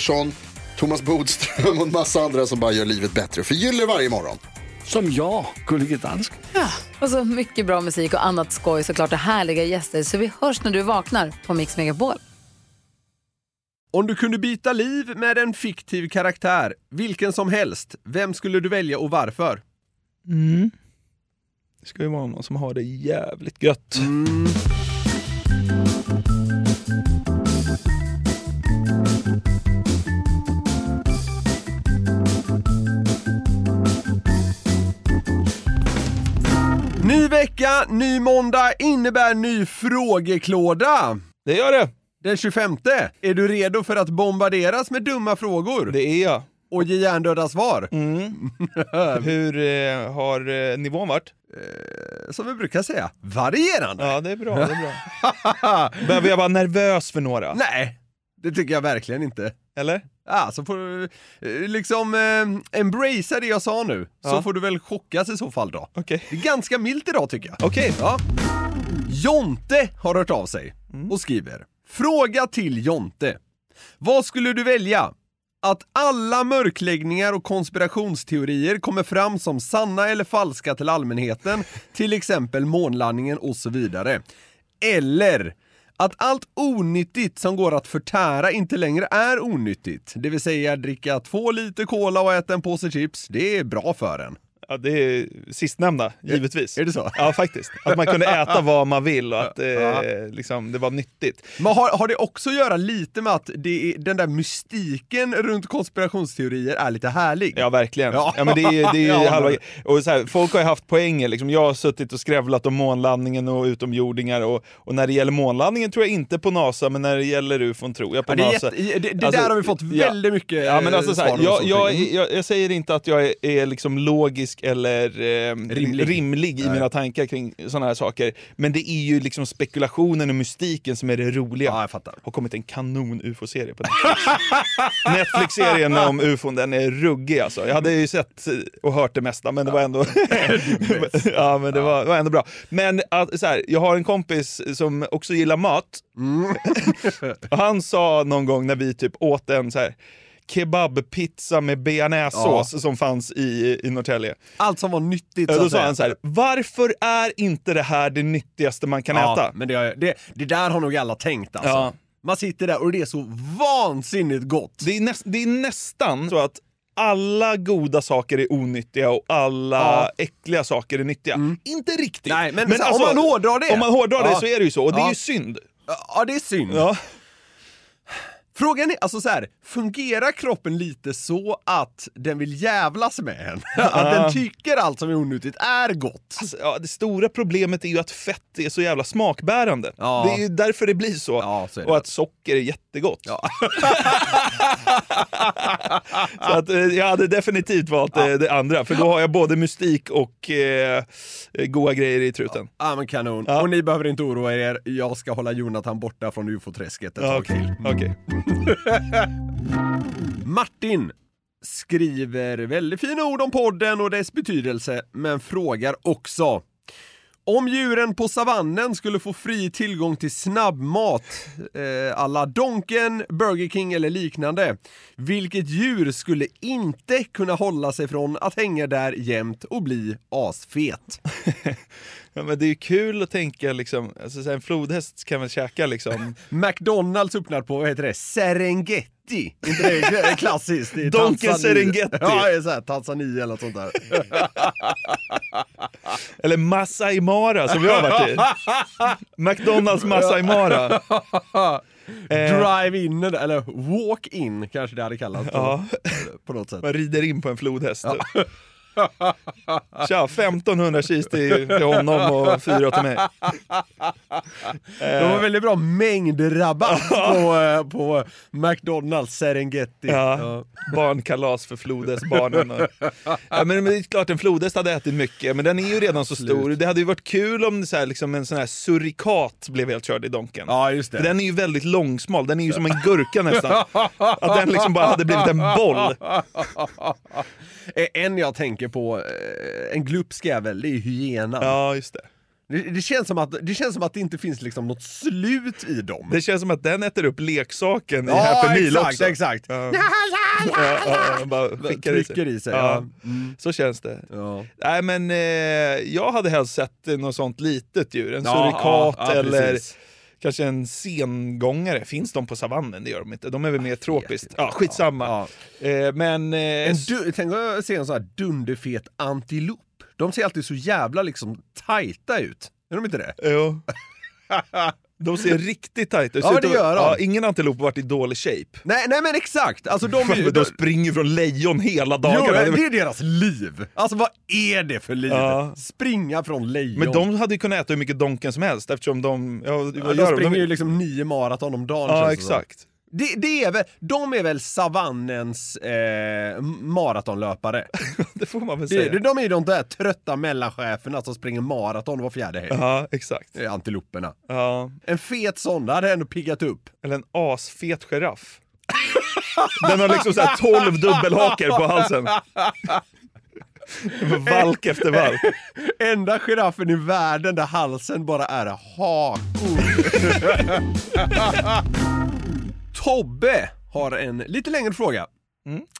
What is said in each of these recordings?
Pettersson, Thomas Bodström och en massa andra som bara gör livet bättre. Förgyller varje morgon. Som jag, Gullige Dansken. Och så mycket bra musik och annat skoj såklart och härliga gäster. Så vi hörs när du vaknar på Mix Megapol. Om du kunde byta liv med en fiktiv karaktär, vilken som helst, vem skulle du välja och varför? Mm. Det ska ju vara någon som har det jävligt gött. Ny vecka, ny måndag innebär ny frågeklåda. Det gör det. Den 25. Är du redo för att bombarderas med dumma frågor? Det är jag. Och ge hjärndöda svar? Mm. Hur eh, har eh, nivån varit? Som vi brukar säga, varierande. Ja, det är bra. Det är bra. Behöver jag vara nervös för några? Nej, det tycker jag verkligen inte. Eller? Ja, så får du eh, liksom eh, embracea det jag sa nu, så Ja. får du väl chockas i så fall då. Okej. Det är ganska milt idag tycker jag. Okej. Ja. Jonte har hört av sig och skriver Fråga till Jonte. Vad skulle du välja? Att alla mörkläggningar och konspirationsteorier kommer fram som sanna eller falska till allmänheten, till exempel månlandningen och så vidare. Eller att allt onyttigt som går att förtära inte längre är onyttigt. Det vill säga dricka två liter cola och äta en påse chips, det är bra för en. Ja, det är sistnämnda, givetvis. Är det så? Ja, faktiskt. Att man kunde äta vad man vill och att eh, liksom, det var nyttigt. Men har, har det också att göra lite med att det är, den där mystiken runt konspirationsteorier är lite härlig? Ja, verkligen. Ja. Men det är, det är Ja, halva... och så här, Folk har ju haft poänger. Liksom. Jag har suttit och skrävlat om månlandningen och utomjordingar. Och, och när det gäller månlandningen tror jag inte på NASA, men när det gäller ufon tror jag på Ja, NASA. jätte, det, det Alltså, där har vi fått väldigt mycket Ja, men alltså, så här, jag, jag, jag, jag säger inte att jag är, är liksom logisk eller eh, Rimlig. rimlig, i Nej. mina tankar kring sådana här saker. Men det är ju liksom spekulationen och mystiken som är det roliga. Ja, jag fattar. har kommit en kanon ufo-serie på Netflix. Netflix-serien om ufon, den är ruggig alltså. Jag hade ju sett och hört det mesta, men det var ändå... ja, men det var, var ändå bra. Men att, så här, jag har en kompis som också gillar mat. och han sa någon gång när vi typ åt en så här kebabpizza med bearnaisesås som fanns i, i Norrtälje. Allt som var nyttigt Ja, Då sa han så här, varför är inte det här det nyttigaste man kan ja, äta? men det, det, det där har nog alla tänkt alltså. Ja. Man sitter där och det är så vansinnigt gott. Det är, näst, det är nästan så att alla goda saker är onyttiga och alla Ja. äckliga saker är nyttiga. Inte riktigt. Nej, men så- om man hårdrar det. Om man hårdrar det Ja. så är det ju så, och det är Ja. ju synd. Ja, det är synd. Frågan är, alltså så här, fungerar kroppen lite så att den vill jävlas med en? Att den tycker allt som är onyttigt är gott? Alltså, ja, det stora problemet är ju att fett är så jävla smakbärande. Ja. Det är ju därför det blir så. Ja, så det. och att socker är jättegott. Ja. så att, eh, jag hade definitivt valt eh, det andra, för då har jag både mystik och eh, goda grejer i truten. Ja men kanon. Och ni behöver inte oroa er, jag ska hålla Jonathan borta från ufo-träsket ett tag till. okej. Martin skriver väldigt fina ord om podden och dess betydelse, men frågar också Om djuren på savannen skulle få fri tillgång till snabbmat, eh, alla Donken, Burger King eller liknande, vilket djur skulle inte kunna hålla sig från att hänga där jämt och bli asfet? Ja, men det är ju kul att tänka liksom, alltså, en flodhäst kan väl käka liksom McDonalds öppnar på, vad heter det, Serengeti. Inte det är klassiskt? i Donken. Serengeti. Ja, det är så här, Tanzania eller något sånt där. Eller Masai Mara som jag har varit i. McDonalds Masai Mara. Eh, Drive in, eller walk in kanske det hade kallats Ja. på något sätt. Man rider in på en flodhäst. Tja, 1500 kis till, till honom och fyra till mig. De har väldigt bra mängdrabatt på, eh, på McDonalds Serengeti. Ja, barnkalas för flodhästbarnen. Ja, men, det är klart en flodhäst hade ätit mycket, men den är ju redan så stor. Det hade ju varit kul om så här, liksom en sån här surikat blev helt körd i Donken. Ja, just det. För den är ju väldigt långsmal, den är ju som en gurka nästan. Att den liksom bara hade blivit en boll. En jag tänker på, eh, en glupsk jävel, det är hyenan. Ja, just det. Det, det, känns som att, det känns som att det inte finns liksom något slut i dem. Det känns som att den äter upp leksaken i ja, Happy Meal exakt, också. exakt. Ja. Ja, bara skickar i sig. Trycker i sig. Ja. Mm. Så känns det. Nej men eh, jag hade helst sett något sånt litet djur, en surikat eller precis. Kanske en sengångare. Finns de på savannen? Det gör de inte. De är väl mer tropiskt. Ja, skitsamma. Ja. Eh, men... Eh, En du, tänk att se en sån här dunderfet antilop. De ser alltid så jävla liksom tajta ut. Är de inte det? Jo. De ser riktigt tajta ut. Ja, det gör de. Ja, ingen antilop har varit i dålig shape. Nej, nej men exakt! Alltså de, är de, springer från lejon hela dagarna. Jo, det är deras liv! Alltså vad är det för liv? Ja. Springa från lejon. Men de hade ju kunnat äta hur mycket Donken som helst eftersom de... Ja, vad Ja, de springer De- ju liksom nio maraton om dagen Ja, exakt. Det, det är väl, de är väl savannens eh, maratonlöpare. Det får man väl säga. det, de är ju de där trötta mellancheferna som springer maraton var fjärde helg. Ja, exakt. Det är Antiloperna. Ja. En fet sån, det hade ändå piggat upp. Eller en asfet giraff. Den har liksom så här 12 dubbelhakor på halsen. Valk efter valk. Enda giraffen i världen där halsen bara är hakor. Tobbe har en lite längre fråga.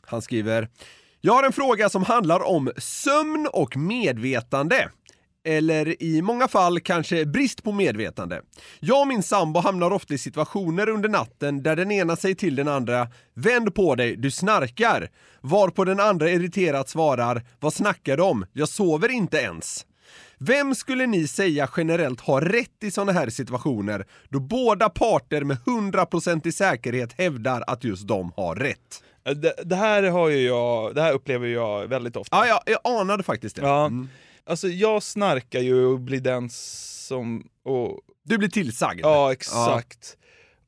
Han skriver Jag har en fråga som handlar om sömn och medvetande. Eller i många fall kanske brist på medvetande. Jag och min sambo hamnar ofta i situationer under natten där den ena säger till den andra “Vänd på dig, du snarkar” varpå den andra irriterat svarar “Vad snackar du om? Jag sover inte ens”. Vem skulle ni säga generellt har rätt i sådana här situationer då båda parter med 100% säkerhet hävdar att just de har rätt? Det, det här har ju jag, det här upplever jag väldigt ofta. Ja, jag, jag anade faktiskt det. Ja. Mm. Alltså jag snarkar ju och blir den som... Och, Du blir tillsagd. ja, exakt.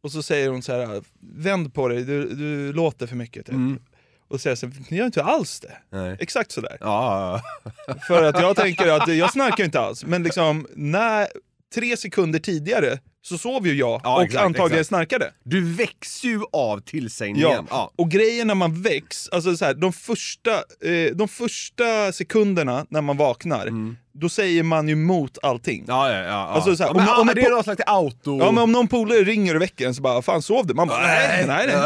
Och så säger hon så här, vänd på dig, du, du låter för mycket. Typ. Mm. Och jag så jag gör inte alls det. Nej. Exakt sådär. Ja, För att jag tänker att jag snarkar inte alls, men liksom när, tre sekunder tidigare så sov ju jag Ja, och exakt, antagligen exakt. snarkade. Du väcks ju av tillsägningen. Ja. och grejen när man väcks, alltså så här, de, första, eh, de första sekunderna när man vaknar, då säger man ju emot allting. Ja, ja, ja. ja. Alltså så här, Ja, men, om- om ja, en det är någon slags auto... Ja men om någon polare ringer och väcker en så bara, fan sov du? Man bara, nej, nej, nej.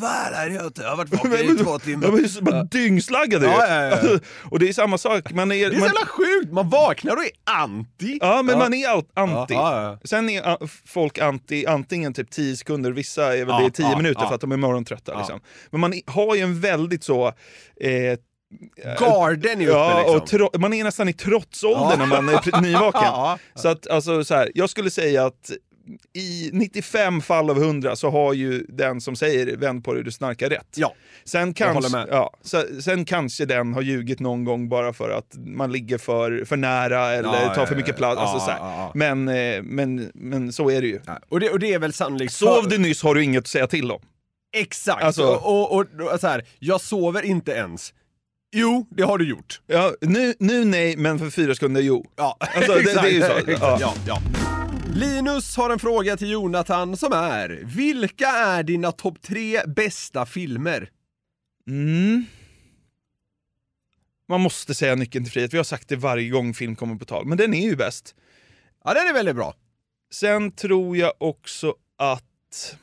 Vad är det? Jag har varit vaken i två timmar. bara dyngslaggade ju. Ja, ja, ja. Alltså, och det är samma sak, man är... Det är så man, jävla sjukt! Man vaknar och är anti. Ja, men man är anti. Ja, ja, ja. Sen är a- folk anti antingen typ 10 sekunder, vissa är väl Ja, det 10 ja, minuter ja. för att de är morgontrötta. Ja. Liksom. Men man har ju en väldigt så... Eh, Garden är uppe ja, liksom. man är nästan i trotsåldern när man är nyvaken. Ja. Så att, alltså, så här, jag skulle säga att i 95 fall av 100 så har ju den som säger vänd på dig, du snarkar rätt. Ja. Sen, kanske, ja, sen kanske den har ljugit någon gång bara för att man ligger för, för nära eller Ja, tar för ja, mycket ja. plats. Ja, alltså, ja, ja. Men, eh, men, men så är det ju. Ja, Och det, och det är väl sannolikt... Sov du nyss har du inget att säga till om. Exakt! Alltså- och, och, och så här, jag sover inte ens. Jo, det har du gjort. Ja, nu, nu nej, men för fyra sekunder jo. Ja, Alltså, det- det är ju så. Ja. ja, ja. Linus har en fråga till Jonathan som är Vilka är dina topp tre bästa filmer? Mm. man måste säga Nyckeln till frihet. Vi har sagt det varje gång film kommer på tal. Men den är ju bäst. Ja, den är väldigt bra. Sen tror jag också att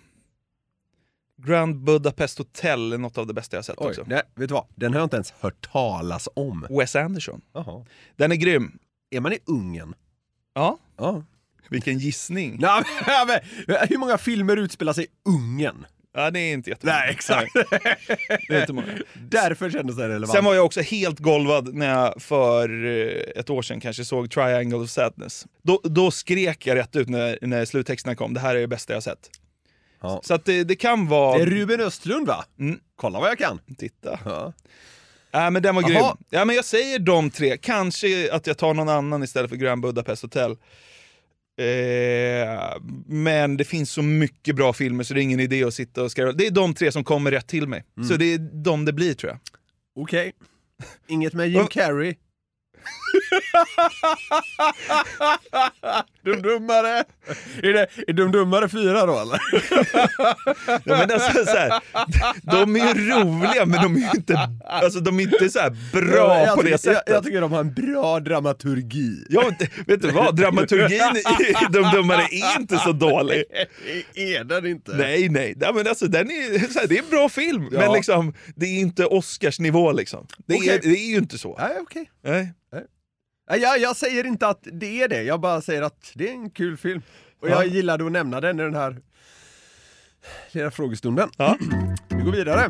Grand Budapest Hotel är något av det bästa jag sett Oj, också. nej, vet du vad? Den har jag inte ens hört talas om. Wes Anderson. Jaha. Den är grym. Är man i Ungern? Ja, Ja. vilken gissning. Nej, men, hur många filmer utspelar sig i Ungern? Ja, det är inte jättemånga. Nej, exakt. Det är inte många. Därför kändes det relevant. Sen var jag också helt golvad när jag för eh, ett år sedan kanske såg Triangle of Sadness. Då, då skrek jag rätt ut när, när sluttexterna kom, det här är det bästa jag sett. Ja. Så att det, det kan vara... Det är Ruben Östlund va? Mm. Kolla vad jag kan. Titta. Ja. Ja, men den var grym. Ja, men jag säger de tre. Kanske att jag tar någon annan istället för Grand Budapest Hotel. Eh, men det finns så mycket bra filmer så det är ingen idé att sitta och skräva. Det är de tre som kommer rätt till mig. Mm. Så det är de det blir tror jag. Okej. Inget med Jim Carrey. Dumdummare! Är det är Dumdummare fyra då eller? Ja, men alltså, så här, de är ju roliga men de är ju inte, alltså, de är inte så bra jag på det tycker, sättet. Jag, jag tycker de har en bra dramaturgi. Ja, men vet du vad? Dramaturgin i De Dummare är inte så dålig. är den inte? Nej, nej. nej men alltså, den är, här, det är en bra film, Ja. men liksom, det är inte Oscarsnivå. Liksom. Det, Okej. är, det är ju inte så. Nej, okej. Nej. Nej, Jag, jag säger inte att det är det, jag bara säger att det är en kul film. Och jag Ja. gillade att nämna den i den här lilla frågestunden. Ja. Vi går vidare.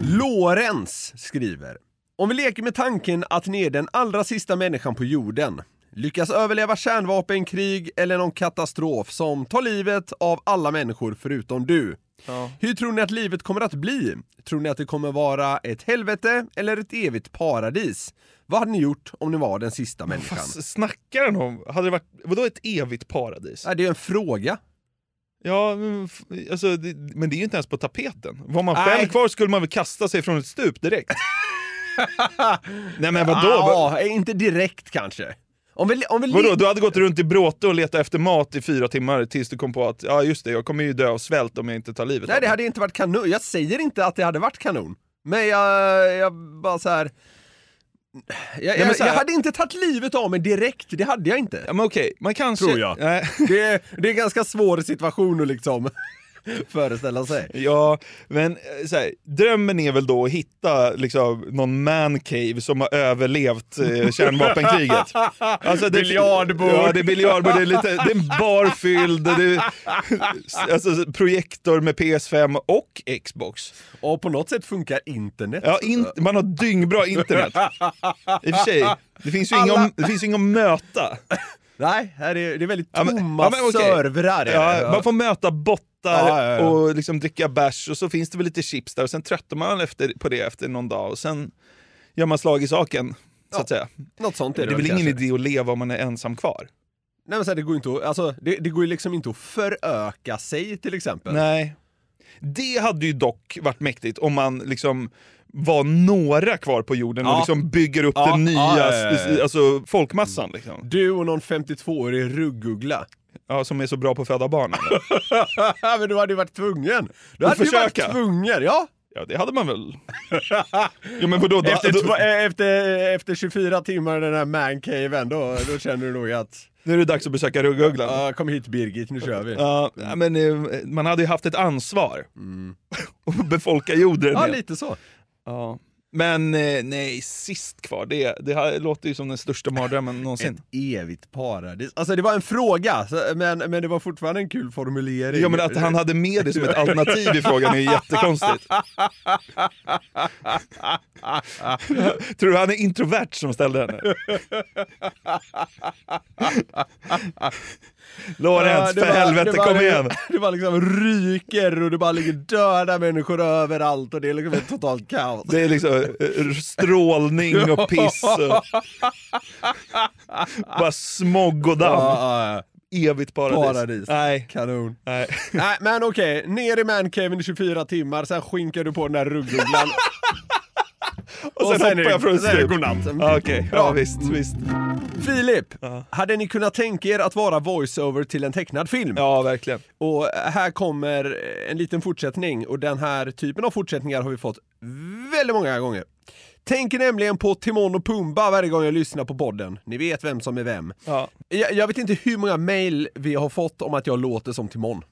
Lorenz skriver. Om vi leker med tanken att ni är den allra sista människan på jorden, lyckas överleva kärnvapenkrig eller någon katastrof som tar livet av alla människor förutom du. Ja. Hur tror ni att livet kommer att bli? Tror ni att det kommer vara ett helvete eller ett evigt paradis? Vad hade ni gjort om ni var den sista människan? Fast snackar han om, hade det varit, vadå ett evigt paradis? Nej, det är en fråga. Ja, alltså, det, men det är ju inte ens på tapeten. Var man Nej. själv kvar skulle man väl kasta sig från ett stup direkt. Nej men vadå? Ja, inte direkt kanske. Om vi, om vi Vadå, du hade gått runt i bråte och letat efter mat i fyra timmar tills du kom på att ja just det, jag kommer ju dö av svält om jag inte tar livet Nej, av det mig. hade inte varit kanon. Jag säger inte att det hade varit kanon. Men jag, jag bara så här. Jag, men jag, så här- jag hade inte tagit livet av mig direkt, det hade jag inte. Ja men okej, man kanske... Tror jag. Nej. Det är, det är en ganska svår situation att liksom föreställa sig. Ja, men eh, så här, drömmen är väl då att hitta liksom, någon mancave som har överlevt eh, kärnvapenkriget. Alltså, det, Biljardbord. Ja, det är biljardbord, det är, lite, det är en bar fylld, det alltså, projektor med PS5 och Xbox. Och på något sätt funkar internet. Ja, in, man har dyngbra internet. I och för sig, det finns ju Alla- inga att möta. Nej, här är, det är väldigt Ja, men- tomma ja, men okej. servrar. är det. Ja, man får möta bottar och liksom dricka bärs och så finns det väl lite chips där och sen tröttar man efter, på det efter någon dag och sen gör man slag i saken. Så att säga. Något sånt Det är är det, väl väl ingen kanske. idé att leva om man är ensam kvar? Nej men så här, det går ju inte att, alltså, det, det går ju liksom inte att föröka sig till exempel. Nej. Det hade ju dock varit mäktigt om man liksom var några kvar på jorden och Ja. liksom bygger upp Ja, den nya ja. Alltså, folkmassan. Liksom. Du och någon 52-årig rugguggla. Ja, som är så bra på att föda barn. men du hade ju varit tvungen. Du Och hade ju varit tvungen, ja. Ja, det hade man väl. Ja, men vadå, då, Efter, då, två, eh, efter, efter 24 timmar i den här mancaven, då, då känner du nog att nu är det dags att besöka Ruggugglan. ja, kom hit Birgit, nu kör vi. Ja, men eh, man hade ju haft ett ansvar. att befolka jorden. Ja, lite så. Ja. Men eh, nej, sist kvar, det, det här låter ju som den största mardrömmen någonsin. Ett evigt paradis. Alltså det var en fråga, men, men det var fortfarande en kul formulering. Ja men att han hade med det som ett alternativ i frågan är ju jättekonstigt. Tror du han är introvert som ställde henne? Ja, det för helvete kom igen! Det bara liksom ryker och det bara ligger döda människor överallt och det är liksom ett totalt kaos. Det är liksom eh, strålning och piss och bara smog och damm. Ja, ja, Evigt paradis. Paradis. Nej. Kanon. Nej. Nej men okej, ner i mancaven i 24 timmar, sen skinkar du på den där ruggugglan. Och sen är hoppar det- jag från sen det stup. godnatt. Ja, Okej, ja Bra. visst, visst. Filip, hade ni kunnat tänka er att vara voiceover till en tecknad film? Ja, verkligen. Och här kommer en liten fortsättning och den här typen av fortsättningar har vi fått väldigt många gånger. Tänker nämligen på Timon och Pumba varje gång jag lyssnar på podden. Ni vet vem som är vem. Ja. Jag, jag vet inte hur många mail vi har fått om att jag låter som Timon.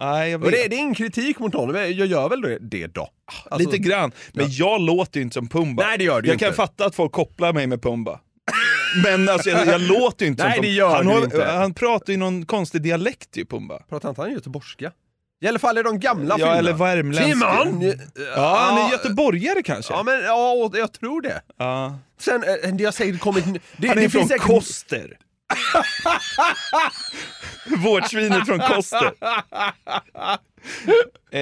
Nej, jag Och vet. det, det är ingen kritik mot honom, jag gör väl det, det då. Alltså- Lite grann. Men jag låter ju inte som Pumba. Nej, det gör du Jag kan inte. fatta att folk kopplar mig med Pumba. Men alltså, jag, jag låter ju inte Nej, som det Pumba. gör han, du har, inte. han pratar ju någon konstig dialekt ju, Pumba. Pratar inte han göteborgska? I alla fall i de gamla Ja, filmerna. eller värmländska. Timon! Ja, han är göteborgare kanske. Ja, men ja, jag tror det. Ja. Sen, eh, det jag säger, kommer... Det, Han är det från finns säkert- Koster. Vårdsvinet från Koster. Eh,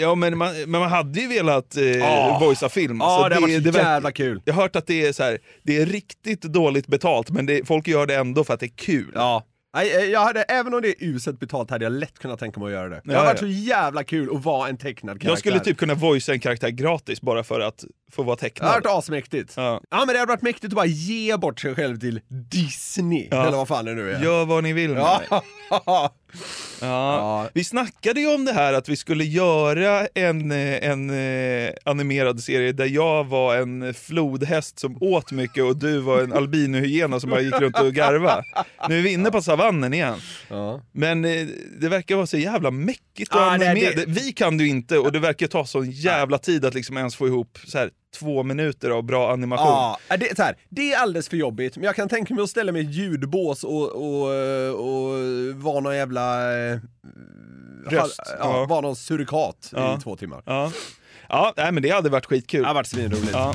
ja, men man, men man hade ju velat eh, Ja. voicea film. Ja, det har varit så jävla kul. Jag har hört att det är så här, det är riktigt dåligt betalt, men det, folk gör det ändå för att det är kul. Ja. Nej, eh, jag hade, även om det är uselt betalt hade jag lätt kunnat tänka mig att göra det. Det Ja, har varit ja. så jävla kul att vara en tecknad karaktär. Jag skulle typ kunna voicea en karaktär gratis bara för att få vara Det har tecknad. varit asmäktigt. Ja. Ja men det hade varit mäktigt att bara ge bort sig själv till Disney, Ja. eller vad fan det nu är. Gör vad ni vill med Ja. mig. Ja. Vi snackade ju om det här att vi skulle göra en, eh, en eh, animerad serie där jag var en flodhäst som åt mycket och du var en albinohyena som bara gick runt och garva. Nu är vi inne på savannen igen. Ja. Men eh, det verkar vara så jävla mäckigt att Ah, nej, det- Vi kan du inte och det verkar ta sån jävla tid att liksom ens få ihop så här, två minuter av bra animation. Ja, det, är så här, det är alldeles för jobbigt, men jag kan tänka mig att ställa mig i ett ljudbås och, och, och vara någon jävla... eh, Röst, Ja, ja. vara någon surikat Ja. i två timmar. Ja, ja nej, men det hade varit skitkul. Det har varit svinroligt. Ja.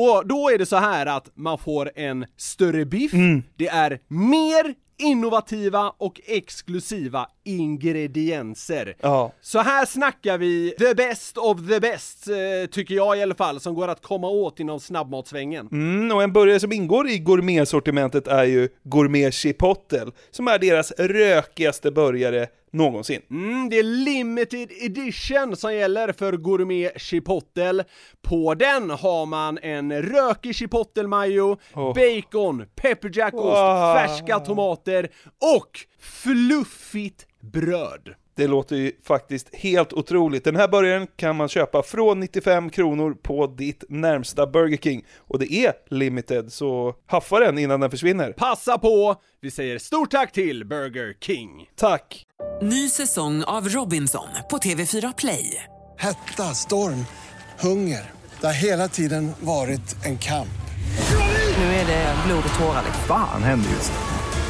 Och då är det så här att man får en större biff, det är mer innovativa och exklusiva ingredienser. Ja. Så här snackar vi the best of the best, eh, tycker jag i alla fall, som går att komma åt inom snabbmatsvängen. Mm, och en burgare som ingår i gourmetsortimentet är ju Gourmet Chipotle, som är deras rökigaste burgare någonsin. Mm, det är limited edition som gäller för Gourmet Chipotle. På den har man en rökig chipotle mayo, Oh. bacon, pepperjackost, Wow. färska tomater och fluffigt bröd. Det låter ju faktiskt helt otroligt. Den här burgaren kan man köpa från 95 kronor på ditt närmsta Burger King. Och det är limited, så haffa den innan den försvinner. Passa på! Vi säger stort tack till Burger King. Tack! Ny säsong av Robinson på TV4 Play. Hetta, storm, hunger. Det har hela tiden varit en kamp. Nu är det blod och tårar. Fan händer just nu.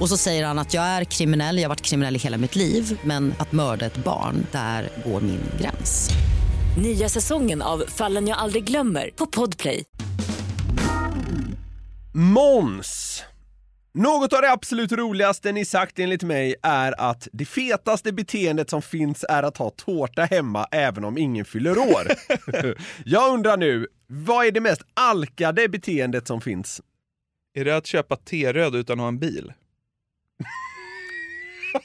Och så säger han att jag är kriminell, jag har varit kriminell i hela mitt liv men att mörda ett barn, där går min gräns. Nya säsongen av Fallen jag aldrig glömmer på Podplay. Måns! Något av det absolut roligaste ni sagt enligt mig är att det fetaste beteendet som finns är att ha tårta hemma även om ingen fyller år. Jag undrar nu, vad är det mest alkade beteendet som finns? Är det att köpa T-röd utan att ha en bil?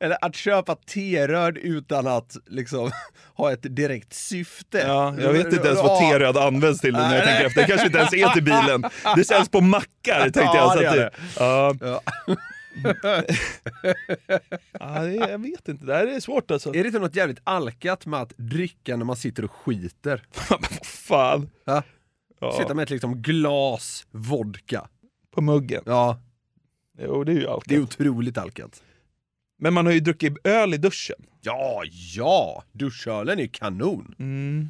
Eller att köpa T-röd utan att liksom ha ett direkt syfte. Ja, jag vet inte ens vad T-röd används till nu när jag tänker efter. Det kanske inte ens är till bilen. Det säljs på mackar tänkte Ja, jag. Så att det, ja. Ja. Det, jag vet inte, det här är svårt alltså. Är det inte något jävligt alkat med att dricka när man sitter och skiter? Fan. Ja. Ja. Sitta med ett liksom glas vodka. På muggen. Ja, Jo, det är ju allt. det är otroligt alkat. Men man har ju druckit öl i duschen. Ja, ja! Duschölen är kanon. Mm.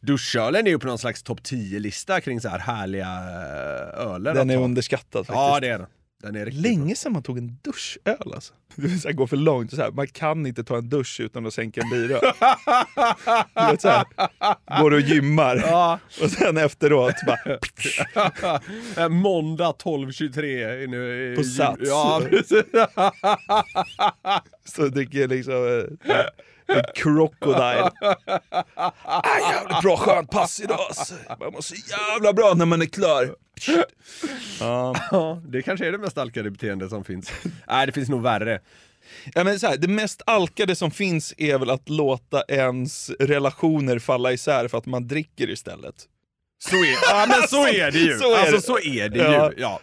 Duschölen är ju på någon slags topp 10-lista kring så här härliga eh, öler. Den är ta. underskattad faktiskt. Ja, det är den. Länge sedan man tog en duschöl alltså. Det vill säga, går för långt. Så här, man kan inte ta en dusch utan att sänka en bira. Du vet, så här, går och gymmar Ja. och sen efteråt bara... Måndag 12.23 nu. På Sats. Ja, precis. Så dricker jag liksom eh, en crocodile. Ah, jävligt bra skönt pass idag alltså. Man mår så jävla bra när man är klar. Ja. Ja, det kanske är det mest alkade beteende som finns. Nej, det finns nog värre. Ja, men så här, det mest alkade som finns är väl att låta ens relationer falla isär för att man dricker istället. Så är, ja, men så är det ju. Så är alltså det. så är det Ja. ju. Ja.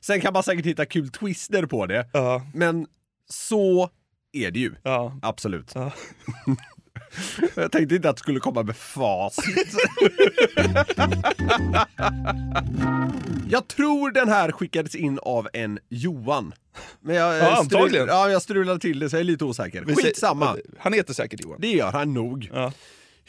Sen kan man säkert hitta kul twister på det. Ja. Men så är det ju. Ja. Absolut. Ja. Jag tänkte inte att det skulle komma med facit. jag tror den här skickades in av en Johan. Men jag, Ja, antagligen. Ja, jag strulade till det så jag är lite osäker. Skitsamma. Han heter säkert Johan. Det gör han nog. Ja.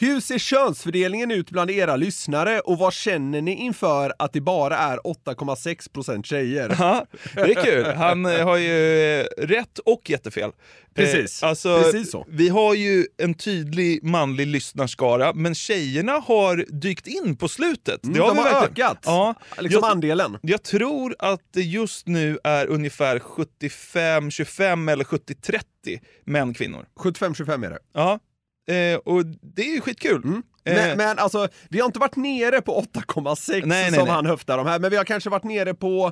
Hur ser könsfördelningen ut bland era lyssnare och vad känner ni inför att det bara är 8,6% tjejer? Ja, det är kul. Han eh, har ju eh, rätt och jättefel. Precis. Eh, alltså, Precis så. Vi har ju en tydlig manlig lyssnarskara, men tjejerna har dykt in på slutet. Mm, Det de vi har verkligen- ökat, Ja, liksom jag, andelen. jag tror att det just nu är ungefär 75-25 eller 70-30 män kvinnor. 75-25 är det. Ja, eh, och det är ju skitkul. Eh, Men, men alltså, vi har inte varit nere på 8,6 Nej, nej, som nej. han höftar de här, men vi har kanske varit nere på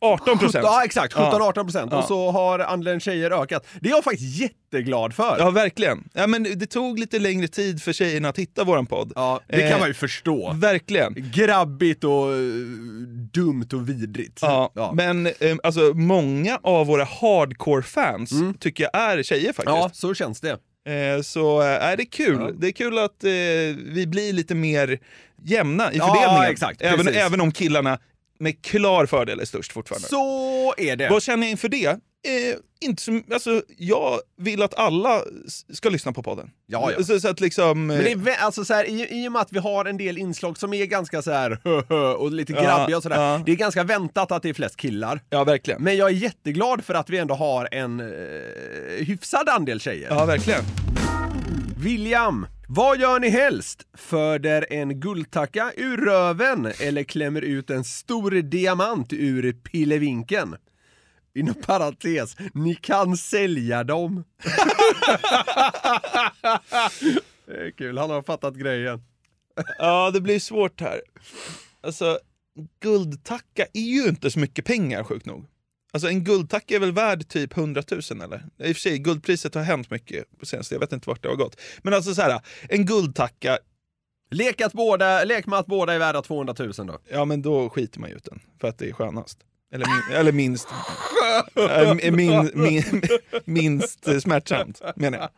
18 procent. Ja, exakt. 17-18 Ja. procent. Ja. Och så har andelen tjejer ökat. Det är jag faktiskt jätteglad för. Ja, verkligen. Ja, men det tog lite längre tid för tjejerna att hitta våran podd. Ja, det kan Eh, man ju förstå. Verkligen. Grabbigt och eh, dumt och vidrigt. Ja, men eh, alltså många av våra hardcore-fans tycker jag är tjejer faktiskt. Mm. Ja, så känns det. Eh, så eh, är det kul. Det är kul att eh, vi blir lite mer jämna i Ja, fördelningen. exakt, även, även om killarna med klar fördel är störst fortfarande. Så är det. Vad känner jag inför det? Eh, inte så, alltså, jag vill att alla ska lyssna på podden. Ja, ja. Så, så att liksom... eh, Men det är, vä- alltså så här, i, I och med att vi har en del inslag som är ganska så här och lite Ja, grabbiga och sådär. ja. Det är ganska väntat att det är flest killar. Ja, verkligen. Men jag är jätteglad för att vi ändå har en eh, hyfsad andel tjejer. Ja, verkligen. William, vad gör ni helst? Föder en guldtacka ur röven eller klämmer ut en stor diamant ur pillevinken? Inom parentes, ni kan sälja dem. det är kul, han har fattat grejen. Ja, det blir svårt här. Alltså, guldtacka är ju inte så mycket pengar sjukt nog. Alltså en guldtacka är väl värd typ 100 000 eller? I och för sig, guldpriset har hänt mycket på senaste, jag vet inte vart det har gått. Men alltså så här, en guldtacka, Lek, att båda, lek med att båda är värda 200 000 då. ja men då skiter man ju ut den. För att det är skönast. Eller, min, eller minst, äh, min, min, minst smärtsamt menar jag.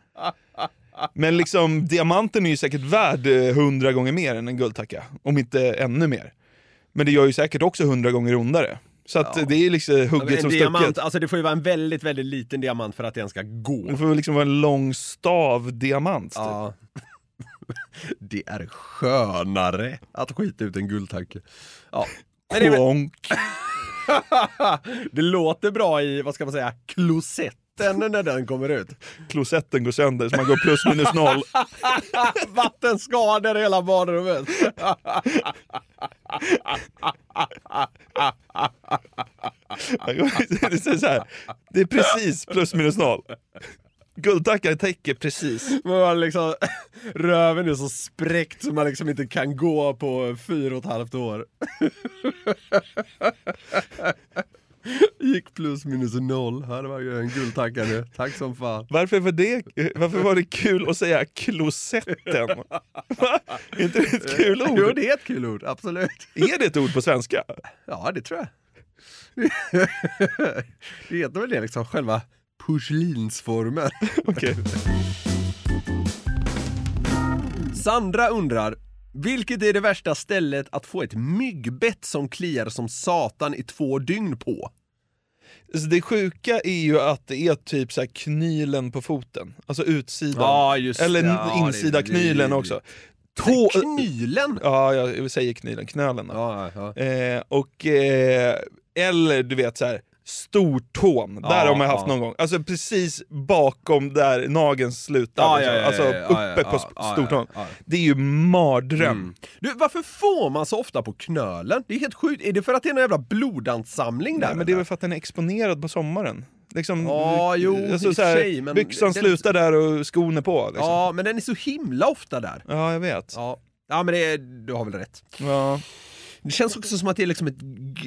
Men liksom diamanten är ju säkert värd eh, hundra gånger mer än en guldtacka. Om inte ännu mer. Men det gör ju säkert också hundra gånger ondare. Så att Ja. det är liksom hugget en som diamant, stucket. alltså det får ju vara en väldigt, väldigt liten diamant för att den ska gå. Det får väl liksom vara en lång stav diamant. Typ. Ja. Det är skönare att skita ut en guldtacka. Ja. Men det, är. det låter bra i, vad ska man säga, klosetten när den kommer ut. Klosetten går sönder så man går plus minus noll. Vattenskador i hela badrummet. det, är så här, det är precis plus minus noll. Guldtackan täcker precis. Man har liksom, röven är så spräckt så man liksom inte kan gå på fyra och ett halvt år. Gick plus minus noll. Här var ju en guldtacka nu. Tack som fan. Varför var det, varför var det kul att säga klosetten? Va? Är inte det ett kul ord? Jo, det är ett kul ord. Absolut. Är det ett ord på svenska? Ja, det tror jag. det heter väl det liksom, själva porslinsformen. Okej. Sandra undrar, vilket är det värsta stället att få ett myggbett som kliar som satan i två dygn på? Alltså det sjuka är ju att det är typ så knylen på foten. Alltså utsidan. Ja, just. Eller Ja, det insida knylen också. Tå... Knylen? Ja, jag säger knylen. Knölen. Ja, ja. Eh, och, eh, eller du vet så här. Stortån, där Ja, har man haft ja. någon gång. Alltså precis bakom där nageln slutar. Ja, liksom. alltså uppe på stortån. Det är ju mardröm. Mm. Du, varför får man så ofta på knölen? Det är helt sjukt. Är det för att det är en jävla blodansamling där? Nej, men det är väl för att den är exponerad på sommaren. Liksom, Ja, jo, i och alltså, för så här, sig, men byxan den- slutar där och skon är på. Liksom. Ja, men den är så himla ofta där. Ja, jag vet. Ja, ja men det är, du har väl rätt. Ja. Det känns också som att det är liksom ett,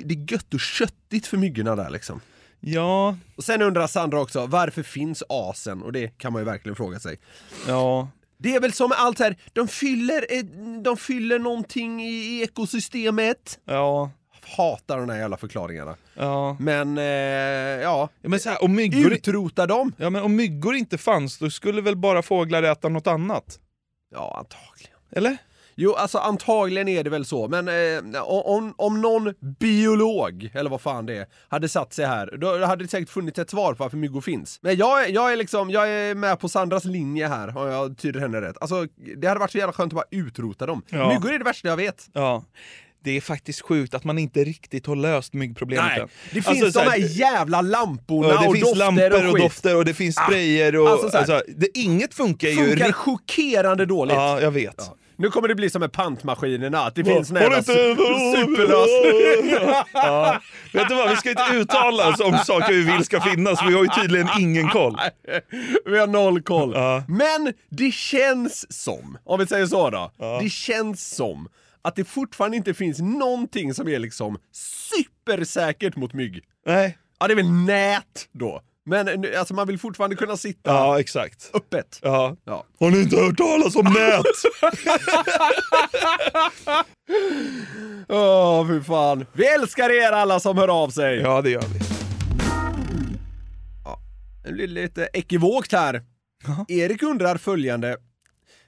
det är gött och köttigt för myggorna där liksom. Ja. Och sen undrar Sandra också, varför finns asen? Och det kan man ju verkligen fråga sig. Ja. Det är väl som med allt här, de fyller, ett- de fyller någonting i ekosystemet. Ja. Hatar de här jävla förklaringarna. Ja. Men, eh, ja. ja men så här, om myggor... Utrota dem! Ja, men om myggor inte fanns, då skulle väl bara fåglar äta något annat? Ja, antagligen. Eller? Jo, alltså antagligen är det väl så, men eh, om, om någon biolog, eller vad fan det är, hade satt sig här, då hade det säkert funnits ett svar på varför myggor finns. Men jag, jag är liksom, jag är med på Sandras linje här, om jag tyder henne rätt. Alltså, det hade varit så jävla skönt att bara utrota dem. Ja. Myggor är det värsta jag vet. Ja. Det är faktiskt sjukt att man inte riktigt har löst myggproblemet Nej, det Alltså, finns så de här- här jävla lamporna Ja, det och finns dofter lampor och, skit. dofter och det finns Ah, sprayer och... alltså Alltså, det, inget funkar ju... Funkar chockerande dåligt. Ja, jag vet. Nu kommer det bli som med pantmaskinerna, att det finns Har jävla du inte- su- superlösningar. Ja. Vet du vad, vi ska inte uttala oss om saker vi vill ska finnas, vi har ju tydligen ingen koll. Vi har noll koll. Ja. Men det känns som, om vi säger så då, det känns som att det fortfarande inte finns någonting som är liksom supersäkert mot mygg. Nej. Ja, det är väl nät då. Men eh, alltså, man vill fortfarande kunna sitta Ja, exakt. öppet. Ja. Ja. Har ni inte hört talas om nät? Åh, fy fan. Vi älskar er alla som hör av sig. Ja, det gör vi. Det blir lite ekivokt här. Erik undrar följande.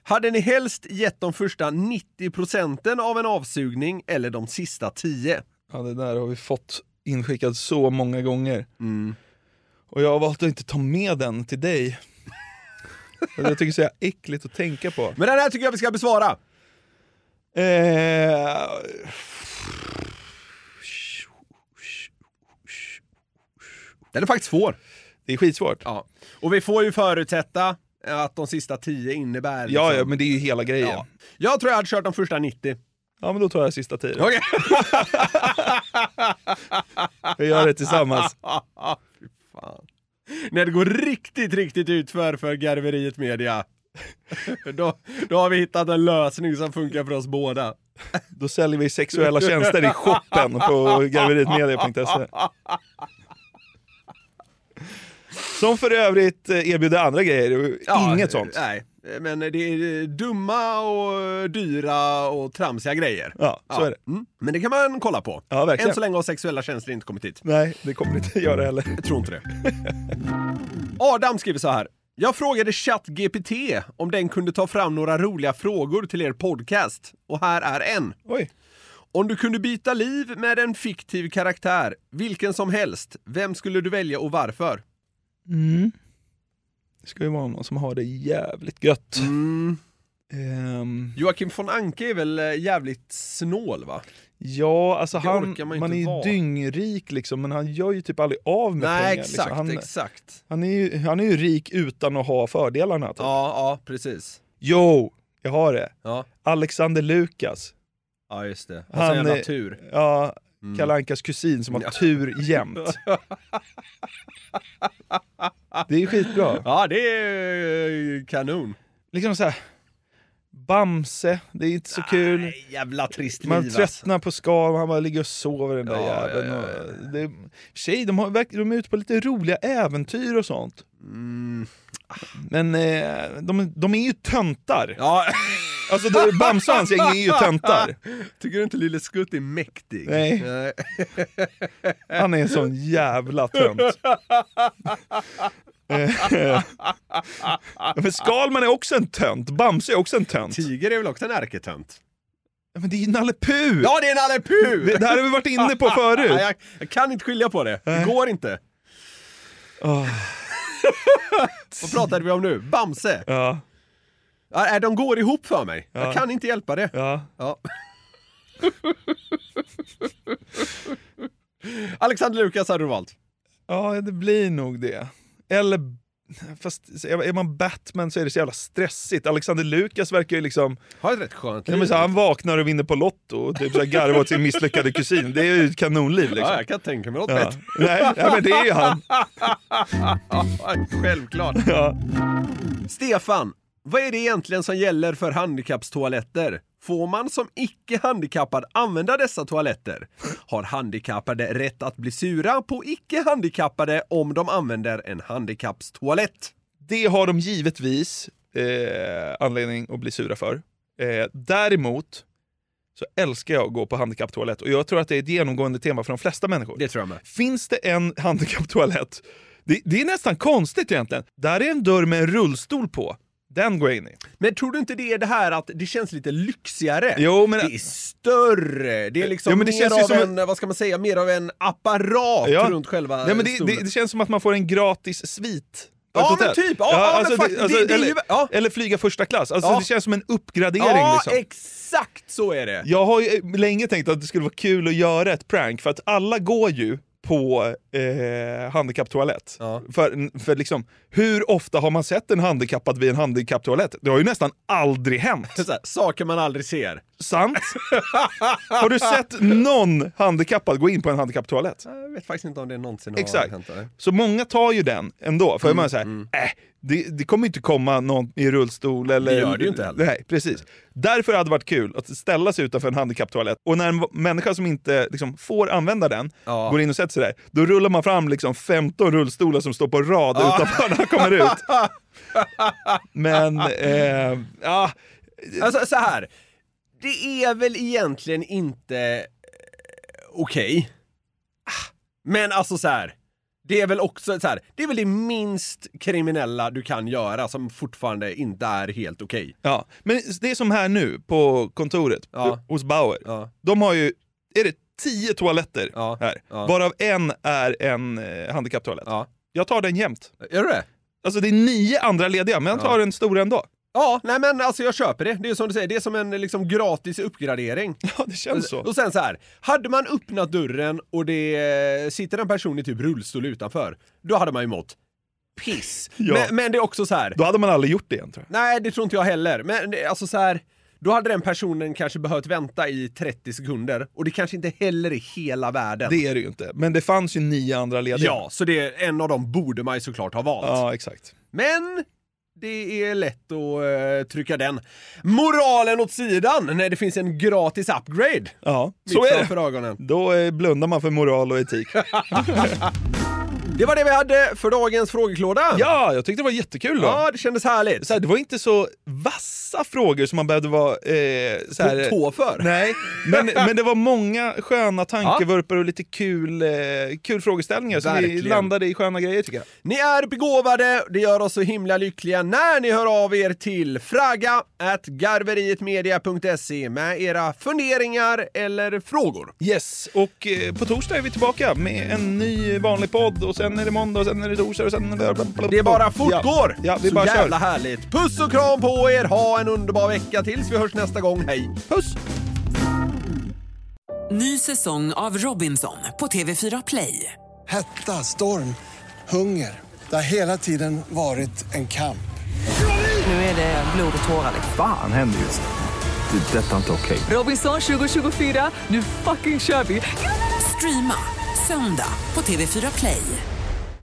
Hade ni helst gett de första 90 procenten av en avsugning eller de sista 10? Ja, det där har vi fått inskickat så många gånger. Mm. Och jag har valt att inte ta med den till dig. jag tycker det är så äckligt att tänka på. Men den här tycker jag vi ska besvara. Eh... Den är faktiskt svår. Det är skitsvårt. Ja. Och vi får ju förutsätta att de sista 10 innebär... liksom- Ja, ja, men det är ju hela grejen. Ja. Ja, Jag tror jag hade kört de första 90. men då tar jag sista tiden. Okej. Vi gör det tillsammans. När det går riktigt, riktigt utför för garveriet media. då, då har vi hittat en lösning som funkar för oss båda. Då säljer vi sexuella tjänster i shoppen på garveritmedia.se. Som för övrigt eh, erbjuder andra grejer, Ja, inget sånt. Nej, men det är dumma och dyra och tramsiga grejer. Ja, så är det. Mm. Men det kan man kolla på. Ja, verkligen. Än så länge har sexuella tjänster inte kommit hit. Nej, det kommer inte göra heller. Jag tror inte det. Adam skriver så här. Jag frågade ChatGPT om den kunde ta fram några roliga frågor till er podcast. Och här är en. Oj. Om du kunde byta liv med en fiktiv karaktär, vilken som helst, vem skulle du välja och varför? Mm. Det ska ju vara någon som har det jävligt gött. Mm. Ehm, Joakim von Anke är väl eh, jävligt snål va? ja, alltså Det han, man man, är ju vara. dyngrik liksom, men han gör ju typ aldrig av med Nej, pengar. exakt, liksom. han, exakt. Han, är ju, han är ju rik utan att ha fördelarna. Typ. Ja, ja, precis. Jo, jag har det. Ja, Alexander Lukas. ja just det. Han Han jävla är- tur. Ja, Mm. Kalle Ankas kusin som har Ja. tur jämt. Det är skitbra. Ja, det är eh, kanon. Liksom så här. Bamse, det är inte så kul. Nej, jävla trist Man liv alltså. tröttnar på skal, han bara ligger och sover den där Ja, jäveln. ja, ja, Det, tjej, de, har, de är ute på lite roliga äventyr och sånt. Mm. Men eh, de, de är ju töntar. Ja, Alltså det- Bamse och hans gäng är ju töntar. tycker du inte Lille Skutt är mäktig? Nej. Han är en sån jävla tönt. Eh, Men Skalman är också en tönt, Bamse är också en tönt. Tiger är väl också en ärketönt? Ja, Men det är ju Nalle Puh! Ja, det är Nalle Puh! Det, det här har vi varit inne på förut. Ja, jag, jag kan inte skilja på det. Det går inte. Åh, Vad pratade vi om nu? Bamse? ja. Ja, de går ihop för mig. Ja. Jag kan inte hjälpa det. Ja. Ja. Alexander Lukas hade du valt. Ja, det blir nog det. Eller, fast är man Batman så är det så jävla stressigt. Alexander Lukas verkar ju liksom... Har ett rätt skönt Ja, men så han vaknar och vinner på Lotto och typ så här garvar åt sin misslyckade kusin. Det är ju ett kanonliv liksom. Ja, jag kan tänka mig något Ja. bättre. Nej, nej, men det är ju han. Självklart. Ja. Stefan, vad är det egentligen som gäller för handikappstoaletter? Får man som icke-handikappad använda dessa toaletter? Har handikappade rätt att bli sura på icke-handikappade om de använder en handikappstoalett? Det har de givetvis eh, anledning att bli sura för. Eh, däremot så älskar jag att gå på handikapptoalett och jag tror att det är ett genomgående tema för de flesta människor. Det tror jag med. Finns det en handikapptoalett, det, det är nästan konstigt egentligen. Där är en dörr med en rullstol på. Den går jag in i. Men tror du inte det är det här att det känns lite lyxigare? Jo, men- Det är större, det är liksom Jo, men det mer av som en, vad ska man säga, mer av en apparat Ja. runt själva Nej, men det, det, det känns som att man får en gratis svit. Ja, men typ. Ja, ja, men faktiskt, det- det är eller, ja. flyga första klass. Alltså, Ja. Det känns som en uppgradering. Ja, liksom. exakt så är det. Jag har ju länge tänkt att det skulle vara kul att göra ett prank för att alla går ju på eh, handikapptoalett. För, för liksom, hur ofta har man sett en handikappad vid en handikapptoalett? Det har ju nästan aldrig hänt. Här, saker man aldrig ser. Sant? Har du sett någon handikappad gå in på en handikapptoalett? Jag vet faktiskt inte om det någonsin har Exakt. hänt. eller? Så många tar ju den ändå, för Mm, man säger äh, det, det kommer inte komma någon i rullstol eller... Det gör det ju inte heller. Nej, precis. Därför hade det varit kul att ställa sig utanför en handikapptoalett och när en människa som inte liksom, får använda den Ja. går in och sätter sig där, då rullar man fram liksom 15 rullstolar som står på rad Ja. utanför när han kommer ut. Men, eh, ja... Alltså så här. Det är väl egentligen inte eh, okej. Ah, Men alltså så här. det är väl också så här. det är väl det minst kriminella du kan göra som fortfarande inte är helt okej. Ja, men det är som här nu på kontoret Ja. hos Bauer. Ja. De har ju, är det tio toaletter Ja. här? Varav en är en eh, handikapptoalett. Ja. Jag tar den jämt. Gör du det? Alltså det är nio andra lediga, men jag tar Ja. en stor ändå. Ja, nej men alltså jag köper det. Det är som du säger, det är som en liksom gratis uppgradering. Ja, det känns så. Och sen så här, hade man öppnat dörren och det eh, sitter en person i typ rullstol utanför, då hade man ju mått piss. Ja. Men, men det är också så här. Då hade man aldrig gjort det igen tror jag. Nej, det tror inte jag heller. Men det, alltså så här, då hade den personen kanske behövt vänta i 30 sekunder och det kanske inte heller är hela världen. Det är det ju inte. Men det fanns ju nio andra lediga. Ja, så det en av dem borde man ju såklart ha valt. Ja, exakt. Men det är lätt att eh, trycka den moralen åt sidan när det finns en gratis upgrade. Ja, så är det. framför ögonen. Då eh, blundar man för moral och etik. Det var det vi hade för dagens frågeklåda. ja, jag tyckte det var jättekul då. Ja, det kändes härligt. Så här, det var inte så vassa frågor som man behövde vara... Eh, så här, På tå för. Nej, men, men det var många sköna tankevurpor och lite kul, eh, kul frågeställningar som vi landade i sköna grejer tycker jag. Ni är begåvade, det gör oss så himla lyckliga när ni hör av er till fraga at garverietmedia.se med era funderingar eller frågor. Yes, och eh, på torsdag är vi tillbaka med en ny vanlig podd och sen är det måndag och sen är det torsdag och sen... Det bara fortgår! Ja, ja vi så bara jävla kör. härligt. Puss och kram på er, ha en underbar vecka tills vi hörs nästa gång. Hej! Puss! Ny säsong av Robinson på TV4 Play. Hetta, storm, hunger. Det har hela tiden varit en kamp. Nu är det blod och tårar. liksom. Fan händer just nu. Det. är Detta är inte okej. Robinson 2024, nu fucking kör vi! Streama söndag på TV4 Play.